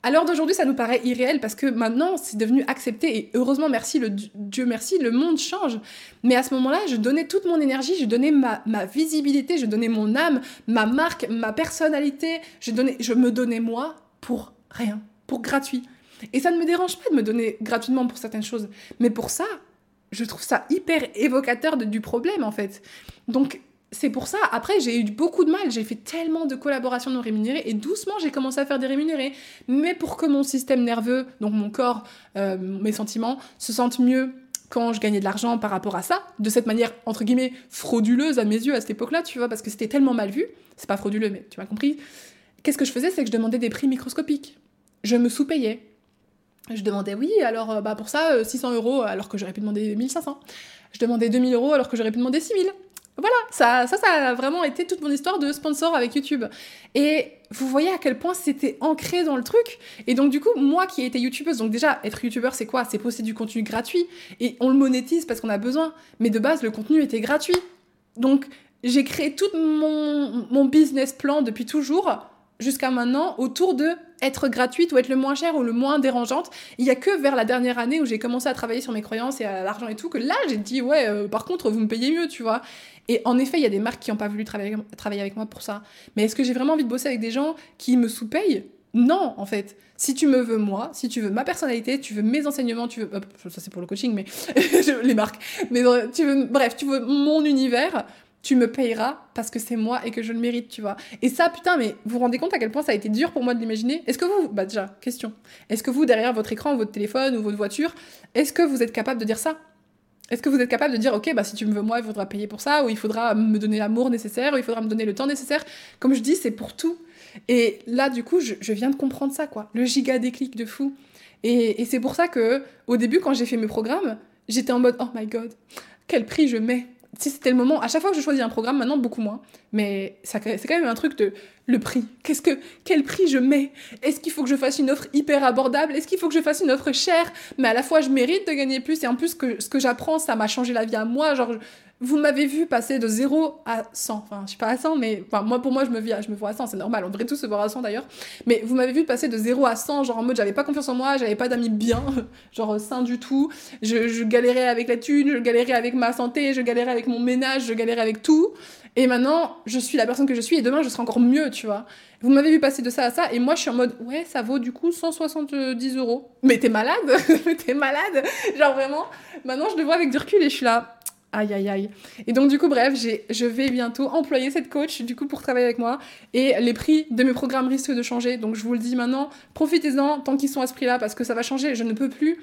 à l'heure d'aujourd'hui, ça nous paraît irréel parce que maintenant, c'est devenu accepté et heureusement, merci, le Dieu merci, le monde change. Mais à ce moment-là, je donnais toute mon énergie, je donnais ma, visibilité, je donnais mon âme, ma marque, ma personnalité, je, donnais, je me donnais moi pour rien, pour gratuit. Et ça ne me dérange pas de me donner gratuitement pour certaines choses. Mais pour ça, je trouve ça hyper évocateur du problème en fait. Donc c'est pour ça, après, j'ai eu beaucoup de mal. J'ai fait tellement de collaborations non rémunérées et doucement, j'ai commencé à faire des rémunérés. Mais pour que mon système nerveux, donc mon corps, euh, mes sentiments, se sentent mieux quand je gagnais de l'argent par rapport à ça, de cette manière, entre guillemets, frauduleuse à mes yeux à cette époque-là, tu vois, parce que c'était tellement mal vu. C'est pas frauduleux, mais tu m'as compris. Qu'est-ce que je faisais? C'est que je demandais des prix microscopiques. Je me sous-payais. Je demandais, oui, alors euh, bah, pour ça, 600 euh, euros alors que j'aurais pu demander 1500. Je demandais 2000 euros alors que j'aurais pu demander 6000. Voilà, ça, ça, ça a vraiment été toute mon histoire de sponsor avec YouTube. Et vous voyez à quel point c'était ancré dans le truc. Et donc, du coup, moi qui ai été YouTubeuse, donc déjà, être YouTubeur, c'est quoi? C'est poster du contenu gratuit. Et on le monétise parce qu'on a besoin. Mais de base, le contenu était gratuit. Donc, j'ai créé tout mon, mon business plan depuis toujours jusqu'à maintenant autour de être gratuite ou être le moins cher ou le moins dérangeante. Il y a que vers la dernière année où j'ai commencé à travailler sur mes croyances et à l'argent et tout que là j'ai dit ouais euh, par contre vous me payez mieux tu vois. Et en effet il y a des marques qui n'ont pas voulu travailler, travailler avec moi pour ça. Mais est-ce que j'ai vraiment envie de bosser avec des gens qui me sous-payent? Non, en fait. Si tu me veux moi, si tu veux ma personnalité, tu veux mes enseignements, tu veux... ça c'est pour le coaching, mais les marques. Mais euh, tu veux... Bref, tu veux mon univers, tu me payeras parce que c'est moi et que je le mérite, tu vois. Et ça, putain, mais vous vous rendez compte à quel point ça a été dur pour moi de l'imaginer? Est-ce que vous, bah déjà, question, est-ce que vous, derrière votre écran, votre téléphone ou votre voiture, est-ce que vous êtes capable de dire ça? Est-ce que vous êtes capable de dire, ok, bah si tu me veux moi, il faudra payer pour ça, ou il faudra me donner l'amour nécessaire, ou il faudra me donner le temps nécessaire? Comme je dis, c'est pour tout. Et là, du coup, je, viens de comprendre ça, quoi. Le giga déclic de fou. Et, et c'est pour ça que, au début, quand j'ai fait mes programmes, j'étais en mode, oh my god, quel prix je mets si c'était le moment, à chaque fois que je choisis un programme, maintenant beaucoup moins, mais c'est quand même un truc de le prix. Qu'est-ce que, quel prix je mets? Est-ce qu'il faut que je fasse une offre hyper abordable? Est-ce qu'il faut que je fasse une offre chère? Mais à la fois, je mérite de gagner plus et en plus, ce que j'apprends, ça m'a changé la vie à moi. Genre, vous m'avez vu passer de 0 à 100. Enfin, je suis pas à 100, mais enfin, moi, pour moi, je me, je me vois à 100, c'est normal. On devrait tous se voir à 100 d'ailleurs. Mais vous m'avez vu passer de 0 à 100, genre en mode j'avais pas confiance en moi, j'avais pas d'amis bien, genre sain du tout. Je, je, galérais avec la thune, je galérais avec ma santé, je galérais avec mon ménage, je galérais avec tout. Et maintenant, je suis la personne que je suis et demain, je serai encore mieux, tu vois. Vous m'avez vu passer de ça à ça et moi, je suis en mode ouais, ça vaut du coup 170 euros. Mais t'es malade T'es malade Genre vraiment, maintenant, je le vois avec du recul et je suis là Aïe, aïe, aïe. Et donc, du coup, bref, je vais bientôt employer cette coach, du coup, pour travailler avec moi. Et les prix de mes programmes risquent de changer. Donc, je vous le dis maintenant, profitez-en tant qu'ils sont à ce prix-là, parce que ça va changer. Je ne peux plus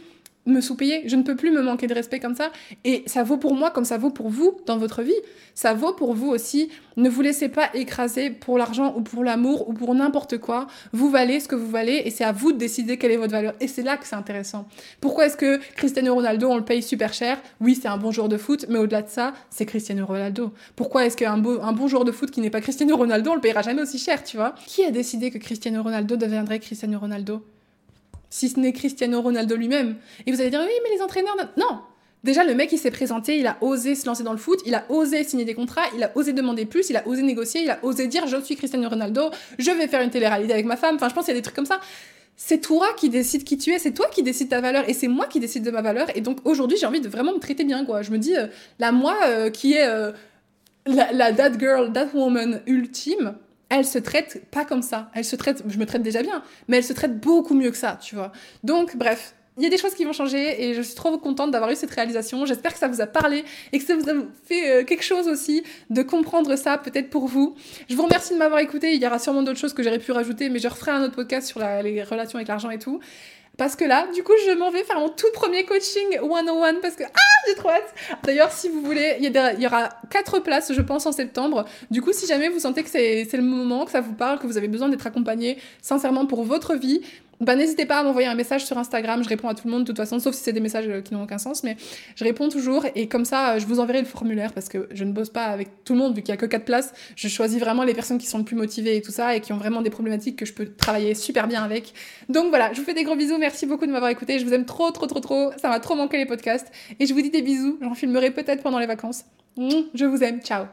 me sous-payer. Je ne peux plus me manquer de respect comme ça. Et ça vaut pour moi comme ça vaut pour vous dans votre vie. Ça vaut pour vous aussi. Ne vous laissez pas écraser pour l'argent ou pour l'amour ou pour n'importe quoi. Vous valez ce que vous valez et c'est à vous de décider quelle est votre valeur. Et c'est là que c'est intéressant. Pourquoi est-ce que Cristiano Ronaldo, on le paye super cher? Oui, c'est un bon joueur de foot, mais au-delà de ça, c'est Cristiano Ronaldo. Pourquoi est-ce qu'un un bon joueur de foot qui n'est pas Cristiano Ronaldo, on le payera jamais aussi cher, tu vois? Qui a décidé que Cristiano Ronaldo deviendrait Cristiano Ronaldo? Si ce n'est Cristiano Ronaldo lui-même. Et vous allez dire, oui, mais les entraîneurs... Non Déjà, le mec, il s'est présenté, il a osé se lancer dans le foot, il a osé signer des contrats, il a osé demander plus, il a osé négocier, il a osé dire, je suis Cristiano Ronaldo, je vais faire une télé-réalité avec ma femme. Enfin, je pense qu'il y a des trucs comme ça. C'est toi qui décides qui tu es, c'est toi qui décides ta valeur, et c'est moi qui décide de ma valeur. Et donc, aujourd'hui, j'ai envie de vraiment me traiter bien, quoi. Je me dis, euh, la moi euh, qui est euh, la, la that girl, that woman ultime, elle se traite pas comme ça. Elle se traite, je me traite déjà bien, mais elle se traite beaucoup mieux que ça, tu vois. Donc, bref, il y a des choses qui vont changer et je suis trop contente d'avoir eu cette réalisation. J'espère que ça vous a parlé et que ça vous a fait euh, quelque chose aussi de comprendre ça, peut-être pour vous. Je vous remercie de m'avoir écouté. Il y aura sûrement d'autres choses que j'aurais pu rajouter, mais je referai un autre podcast sur les relations avec l'argent et tout. Parce que là, du coup, je m'en vais faire mon tout premier coaching 101 parce que, ah, j'ai trop hâte. D'ailleurs, si vous voulez, il y, aura quatre places, je pense, en septembre. Du coup, si jamais vous sentez que c'est le moment, que ça vous parle, que vous avez besoin d'être accompagné sincèrement pour votre vie, bah, n'hésitez pas à m'envoyer un message sur Instagram. Je réponds à tout le monde de toute façon, sauf si c'est des messages euh, qui n'ont aucun sens. Mais je réponds toujours. Et comme ça, euh, je vous enverrai le formulaire parce que je ne bosse pas avec tout le monde vu qu'il n'y a que 4 places. Je choisis vraiment les personnes qui sont le plus motivées et tout ça et qui ont vraiment des problématiques que je peux travailler super bien avec. Donc voilà, je vous fais des gros bisous. merci beaucoup de m'avoir écouté. Je vous aime trop, trop, trop, trop. Ça m'a trop manqué les podcasts. Et je vous dis des bisous. J'en filmerai peut-être pendant les vacances. Je vous aime. Ciao.